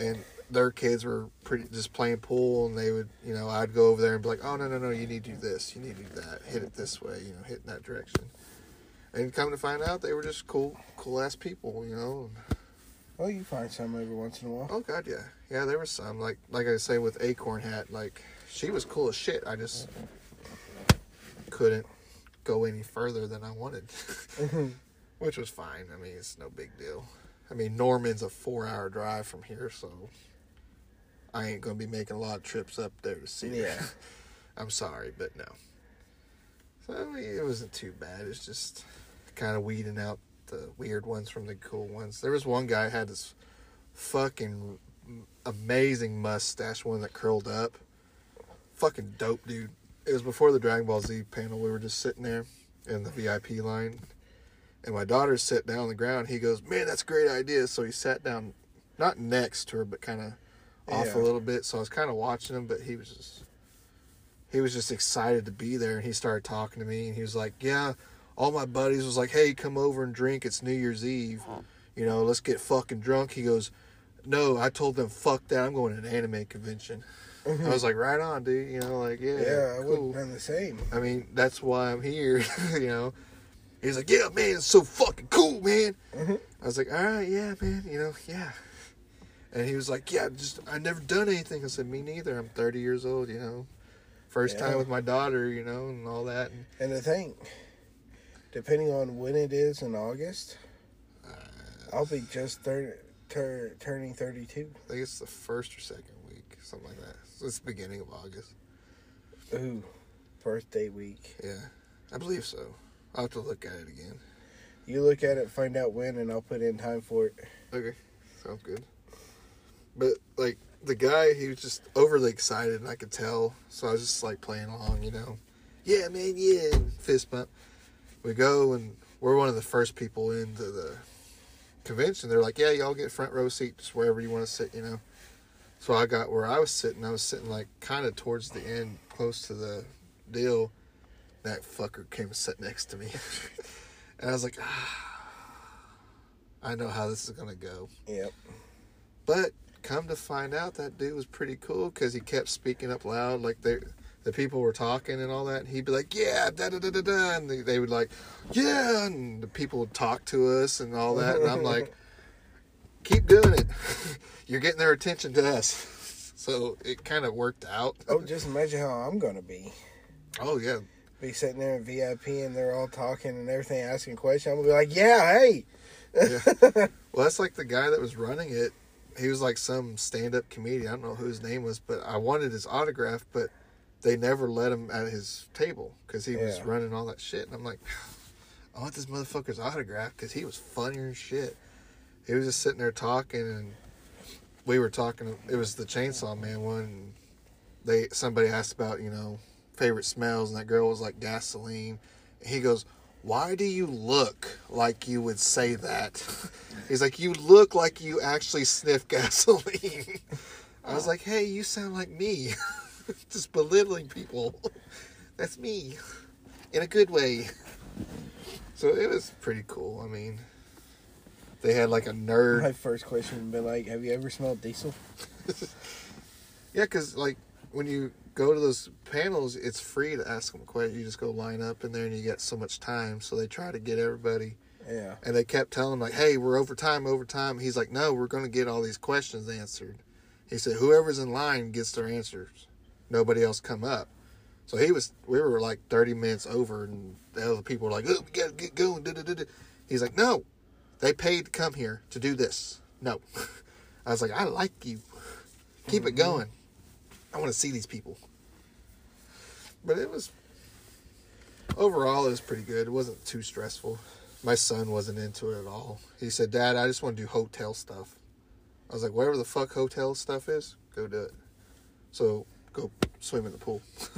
and their kids were pretty just playing pool, and they would, you know, I'd go over there and be like, oh no no no, you need to do this, you need to do that, hit it this way, you know, hit in that direction. And come to find out, they were just cool, cool ass people, you know. Oh, you find some every once in a while. Oh god, yeah, yeah. There was some like like I say with Acorn Hat, like she was cool as shit. I just couldn't go any further than I wanted, mm-hmm. which was fine. I mean, it's no big deal. I mean, Norman's a four-hour drive from here, so I ain't gonna be making a lot of trips up there to see her. Yeah. I'm sorry, but no. So it wasn't too bad. It's just kind of weeding out the weird ones from the cool ones. There was one guy had this fucking amazing mustache, one that curled up. Fucking dope, dude. It was before the Dragon Ball Z panel. We were just sitting there in the VIP line, and my daughter sat down on the ground. He goes, "Man, that's a great idea." So he sat down, not next to her, but kind of off Yeah. a little bit. So I was kind of watching him, but he was just he was just excited to be there and he started talking to me and he was like yeah all my buddies was like hey come over and drink it's new year's eve you know let's get fucking drunk he goes no i told them fuck that i'm going to an anime convention I was like, right on, dude. You know, like, yeah, Yeah, I would cool. have done the same. I mean, that's why I'm here. you know, he's like, yeah, man, it's so fucking cool, man. Mhm. I was like, all right, yeah, man. You know, yeah. And he was like, yeah, just I never done anything. I said, me neither. I'm 30 years old. You know, first Yeah. time with my daughter. You know, and all that. And, the thing, depending on when it is in August, uh, I'll be just thir- tur- turning 32. I think it's the first or second week, something like that. So it's the beginning of August. Ooh, birthday week. Yeah, I believe so. I'll have to look at it again. You look at it, find out when, and I'll put in time for it. Okay, sounds good. But like the guy, he was just overly excited, and I could tell. So I was just like playing along, you know. Yeah, man, yeah, fist bump. We go, and we're one of the first people into the convention. They're like, "Yeah, y'all get front row seats wherever you want to sit," you know. So I got where I was sitting. I was sitting like kind of towards the end, close to the deal. That fucker came and sat next to me, and I was like, ah, "I know how this is gonna go." Yep. But come to find out, that dude was pretty cool because he kept speaking up loud, like they, the people were talking and all that. And he'd be like, "Yeah, da da da da da," and they, they would like, "Yeah," and the people would talk to us and all that. And I'm like, "Keep doing it. You're getting their attention to us." So it kind of worked out. Oh, just imagine how I'm going to be. Oh yeah, Be sitting there in VIP and they're all talking and everything, asking questions. I'm going to be like, yeah, hey. Well, that's like the guy that was running it. He was like some stand-up comedian. I don't know who his name was, but I wanted his autograph, but they never let him at his table because he was running all that shit. And I'm like, I want this motherfucker's autograph because he was funnier as shit. He was just sitting there talking, and we were talking. It was the Chainsaw Man one. And they somebody asked about you know favorite smells, and that girl was like gasoline. He goes, "Why do you look like you would say that?" He's like, "You look like you actually sniff gasoline." I was like, "Hey, you sound like me, just belittling people. That's me, in a good way." So it was pretty cool. I mean, they had like a nerd. My first question would be like, have you ever smelled diesel? Yeah, because like when you go to those panels, it's free to ask them a question. You just go line up in there, and you get so much time. So they try to get everybody, Yeah. and they kept telling him like, "Hey, we're over time, over time." He's like, "No, we're going to get all these questions answered." He said, "Whoever's in line gets their answers. Nobody else come up." So he was. We were like thirty minutes over, and the other people were like, "Oh, we got to get going." da, da, da, da." He's like, "No, they paid to come here to do this. No." I was like, "I like you. Keep it mm-hmm. going." I want to see these people. But it was overall it was pretty good. It wasn't too stressful. My son wasn't into it at all. He said, "Dad, I just want to do hotel stuff." I was like, "Whatever the fuck hotel stuff is, go do it." So go swim in the pool.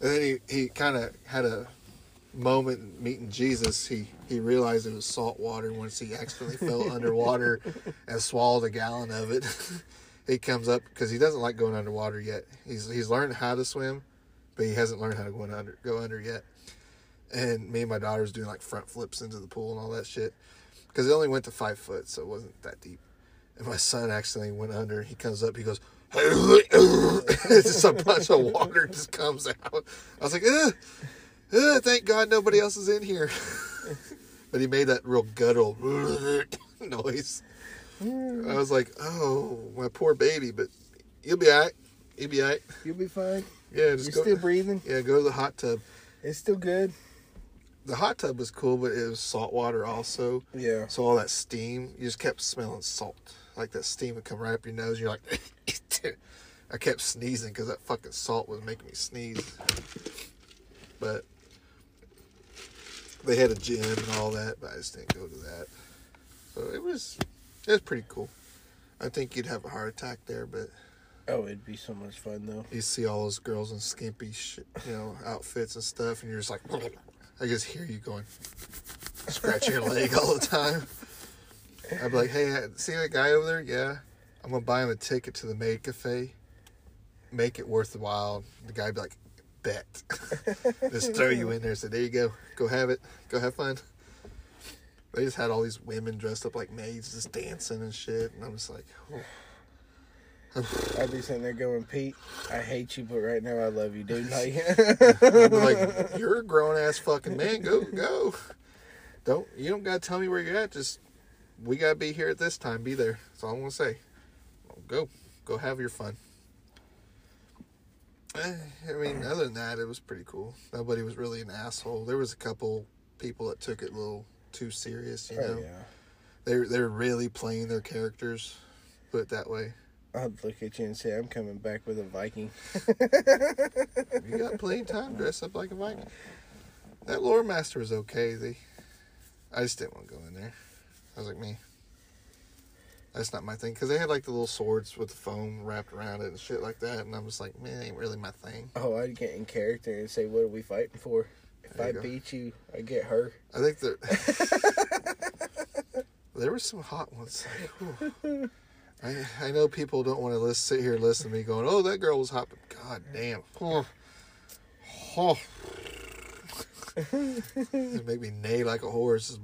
and then he he kind of had a moment meeting Jesus. He he realized it was salt water once he accidentally fell underwater and swallowed a gallon of it. he comes up because he doesn't like going underwater yet. He's he's learned how to swim, but he hasn't learned how to go under go under yet. And me and my daughter was doing like front flips into the pool and all that shit because it only went to five foot, so it wasn't that deep. And my son accidentally went under. He comes up, he goes, just a bunch of water just comes out. I was like, Ugh, ugh, thank God nobody else is in here. but he made that real guttural noise. I was like, oh, my poor baby, but you'll be all right. You'll be all right. You'll be fine. Yeah, just You're go. still breathing. yeah, go to the hot tub. It's still good. The hot tub was cool, but it was salt water also. Yeah. So all that steam, you just kept smelling salt. Like that steam would come right up your nose. You're like, I kept sneezing because that fucking salt was making me sneeze. But they had a gym and all that, but I just didn't go to that. So it was, it was pretty cool. I think you'd have a heart attack there, but Oh, it'd be so much fun though. you see all those girls in skimpy, shit, you know, outfits and stuff, and you're just like, I just hear you going, scratch your leg all the time. I'd be like, hey, see that guy over there? Yeah. I'm going to buy him a ticket to the maid cafe. Make it worth the while. The guy'd be like, bet. just throw you in there. Say, there you go. Go have it. Go have fun. They just had all these women dressed up like maids just dancing and shit. And I'm just like, oh. I'd be sitting there going, Pete, I hate you, but right now I love you, dude. Like, like, you're a grown ass fucking man. Go, go. Don't you don't gotta tell me where you're at. Just we gotta be here at this time. Be there. That's all I'm gonna say. Go, go have your fun. Eh, I mean, other than that, it was pretty cool. Nobody was really an asshole. There was a couple people that took it a little too serious. You know, oh, yeah. they they were really playing their characters. Put it that way. I'd look at you and say, I'm coming back with a Viking. You got plenty of time. Dress up like a Viking. That lore master was okay. They, I just didn't want to go in there. I was like, me. That's not my thing. Because they had like the little swords with the foam wrapped around it and shit like that. And I was like, man, it ain't really my thing. Oh, I'd get in character and say, What are we fighting for? If I go. beat you, I get her. I think there, there were some hot ones. Like. I, I know people don't want to listen, sit here and listen to me going, oh, that girl was hot. But God damn. Oh. Oh. it make me neigh like a horse.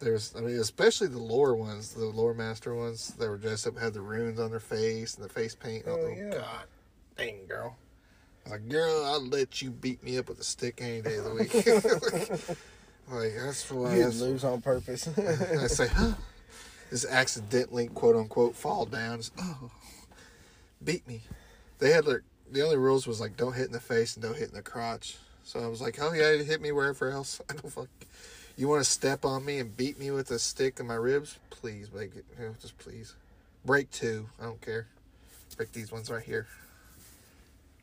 There's, I mean, especially the lore ones, the lore master ones that were dressed up, had the runes on their face and the face paint. Oh, Oh, yeah. God dang, girl. I was like, girl, I'll let you beat me up with a stick any day of the week. like, that's why You'd that's, lose on purpose. I say, huh? Just accidentally, quote unquote, fall down. Oh, beat me. They had their, the only rules was like, don't hit in the face and don't hit in the crotch. So I was like, oh yeah, hit me wherever else. I don't fuck. You want to step on me and beat me with a stick in my ribs? Please make it. You know, just please. Break two. I don't care. Break these ones right here.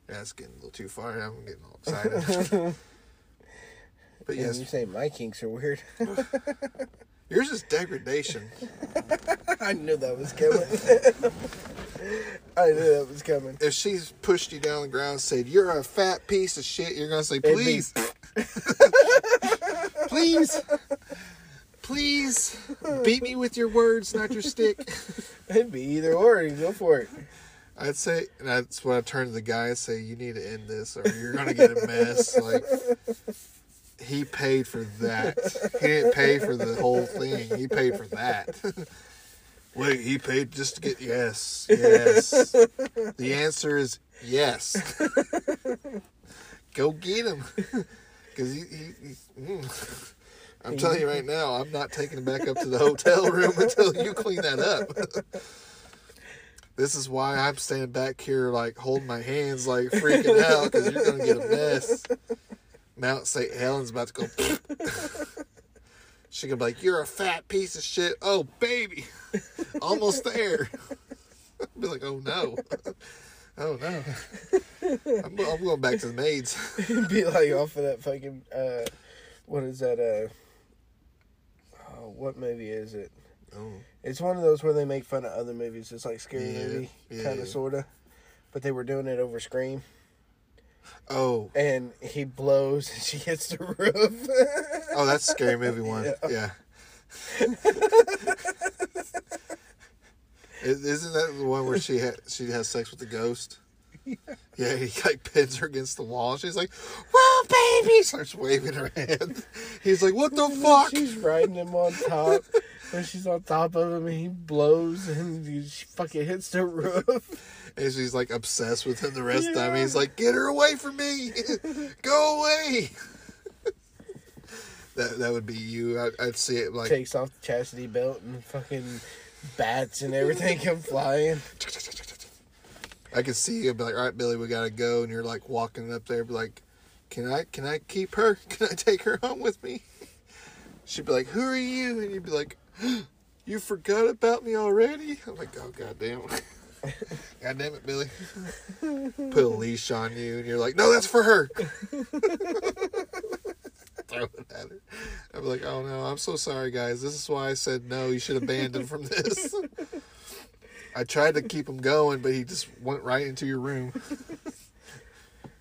Yeah, it's getting a little too far. I'm getting all excited. but And yes, you say my kinks are weird. yours is degradation. I knew that was coming. I knew that was coming. if she's pushed you down the ground and said, You're a fat piece of shit, you're going to say, Please. please. Please. Beat me with your words, not your stick. It'd be either or. You go for it. I'd say, and that's when I turn to the guy and say, You need to end this or you're going to get a mess. Like, he paid for that. He didn't pay for the whole thing, he paid for that. Wait, he paid just to get, yes, yes. The answer is yes. Go get him. Because he, he, he mm. I'm telling you right now, I'm not taking him back up to the hotel room until you clean that up. this is why I'm standing back here, like holding my hands, like freaking out, because you're gonna get a mess. Mount St. Helens about to go. she gonna be like, "You're a fat piece of shit." Oh, baby, almost there. I'll be like, "Oh no." Oh no! I'm, I'm going back to the maids. Be like off of that fucking. Uh, what is that? Uh, oh, what movie is it? Oh, It's one of those where they make fun of other movies. It's like scary Yeah, movie, yeah, kind of, sorta. But they were doing it over Scream, oh, and he blows, and she hits the roof. oh! That's a scary movie one. Yeah. Yeah. Is- Isn't that the one where she ha- she has sex with the ghost? Yeah. he like pins her against the wall. She's like, "Well, baby," starts waving her hand. He's like, "What the fuck?" She's riding him on top. and she's on top of him, and he blows, and he she fucking hits the roof. And she's like obsessed with him the rest of the time. He's like, "Get her away from me! Go away!" that that would be you. I'd, I'd see it like Takes off the chastity belt, and fucking bats and everything come flying. I could see you be like, "All right, Billy, we gotta go," and you're like walking up there, be like, "Can I can I keep her? Can I take her home with me?" She'd be like, "Who are you?" And you'd be like, "You forgot about me already?" I'm like, "Oh god damn." God damn it, Billy. Put a leash on you, and you're like, no, that's for her. Throw it at her. I'm like, oh no, I'm so sorry, guys. This is why I said no, you should abandon from this. I tried to keep him going, but he just went right into your room.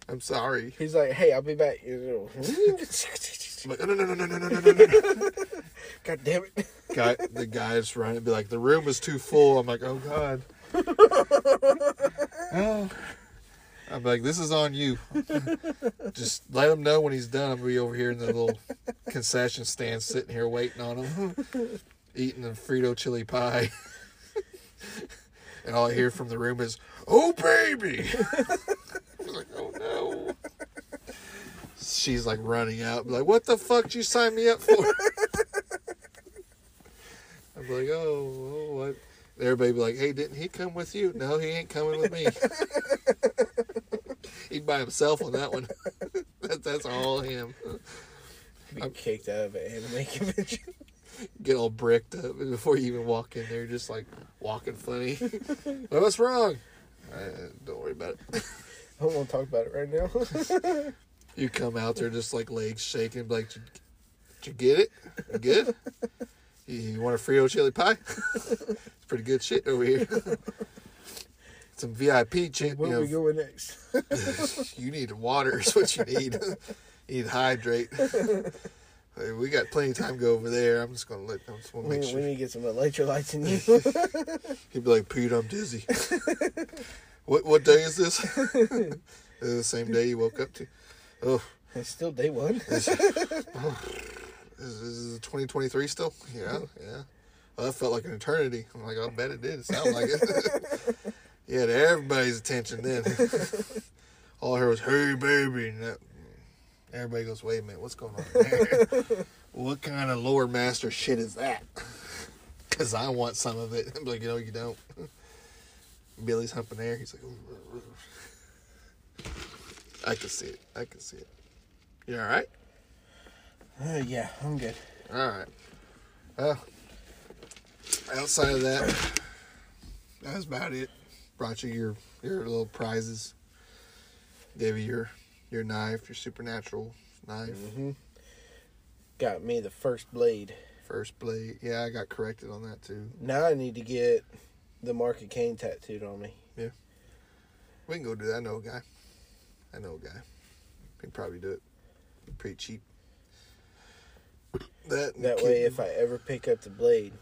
I'm sorry. He's like, "Hey, I'll be back." Like, no, no, no, no, no, no, no, no, no. God damn it! Guy, the guy's running, and be like, the room is too full. I'm like, oh god. I'm like, this is on you. Just let him know when he's done. Gonna be over here in the little concession stand, sitting here waiting on him, eating a Frito chili pie. and all I hear from the room is, "Oh baby!" I'm like, "Oh no!" She's like running out, like, "What the fuck did you sign me up for?" I'm like, "Oh, oh what?" Everybody be like, "Hey, didn't he come with you?" No, he ain't coming with me. He'd by himself on that one. that, that's all him. Be kicked out of an anime convention. Get all bricked up before you even walk in there, just like walking funny. well, what's wrong? Uh, don't worry about it. I don't want to talk about it right now. You come out there just like legs shaking, like, did you, did you get it? You good? You, want a Frito chili pie? it's pretty good shit over here. Some VIP chick. Where you are we going next? you need water is what you need. you need to hydrate. We got plenty of time to go over there. I'm just gonna let. I just want to we, make we sure. need to get some electrolytes in you. He'd be like, Pete, I'm dizzy. what what day is this? Is the same day you woke up to? Oh, it's still day one. is, is, is it 2023 still? Yeah, mm-hmm. yeah. Well, that felt like an eternity. I'm like, I bet it did. It sounded like it. had everybody's attention then. All I heard was, hey, baby. And that, everybody goes, wait a minute, what's going on there? what kind of lore master shit is that? Because I want some of it. I'm like, you know, you don't. Billy's humping air. He's like, "Ooh." I can see it. I can see it. You all right? Uh, yeah, I'm good. All right. Well, outside of that, that's about it. Brought you your your little prizes. Gave you your your knife, your supernatural knife, hmm Got me the first blade. first blade. Yeah, I got corrected on that too. Now I need to get the Mark of Cain tattooed on me. Yeah. We can go do that. I know a guy. I know a guy. We can probably do it. Pretty cheap. That That way, if I ever pick up the blade,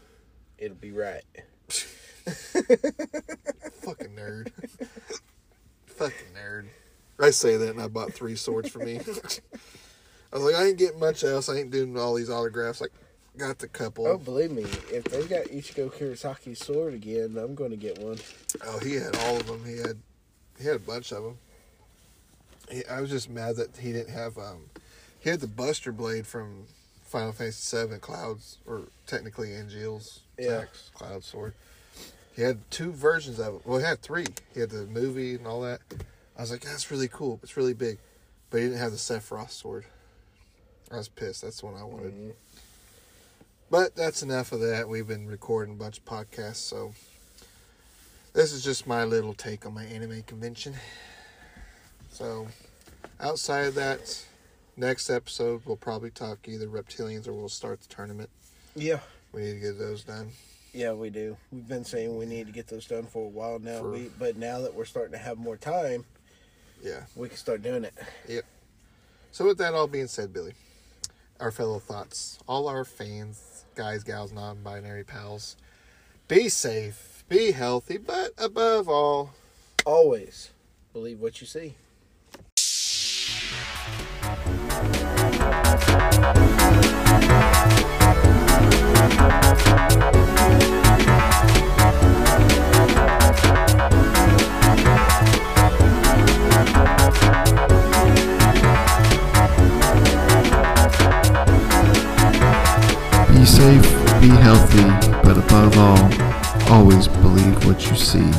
it'll be right. Fucking nerd. Fucking nerd. I say that and I bought three swords for me. I was like, I ain't getting much else. I ain't doing all these autographs. Like, got the couple. Oh, believe me, if they got Ichigo Kurosaki's sword again, I'm going to get one. Oh, he had all of them. He had, he had a bunch of them. He, I was just mad that he didn't have. Um, he had the Buster blade from Final Fantasy VII Clouds, or technically Angeal's Yeah. Cloud sword. He had two versions of it. Well, he had three. He had the movie and all that. I was like, that's really cool. It's really big, but he didn't have the Sephiroth sword. I was pissed. That's the one I wanted. Mhm. But that's enough of that. We've been recording a bunch of podcasts, so this is just my little take on my anime convention. So, outside of that, next episode we'll probably talk either reptilians or we'll start the tournament. Yeah. We need to get those done. Yeah, we do. We've been saying we need to get those done for a while now. For- We, but now that we're starting to have more time, Yeah. we can start doing it. Yep. So, with that all being said, Billy, our fellow thoughts, all our fans, guys, gals, non binary pals, be safe, be healthy, but above all, Always believe what you see. Be safe, be healthy, but above all, always believe what you see.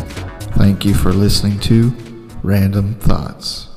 Thank you for listening to Random Thoughts.